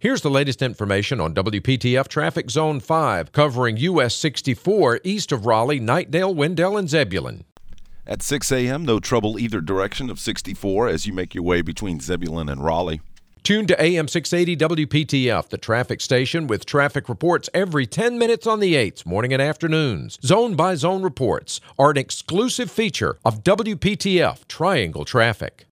Here's the latest information on WPTF Traffic Zone 5, covering US 64 east of Raleigh, Knightdale, Wendell, and Zebulon. At 6 a.m., no trouble either direction of 64 as you make your way between Zebulon and Raleigh. Tune to AM 680 WPTF, the traffic station with traffic reports every 10 minutes on the 8s, morning and afternoons. Zone by zone reports are an exclusive feature of WPTF Triangle Traffic.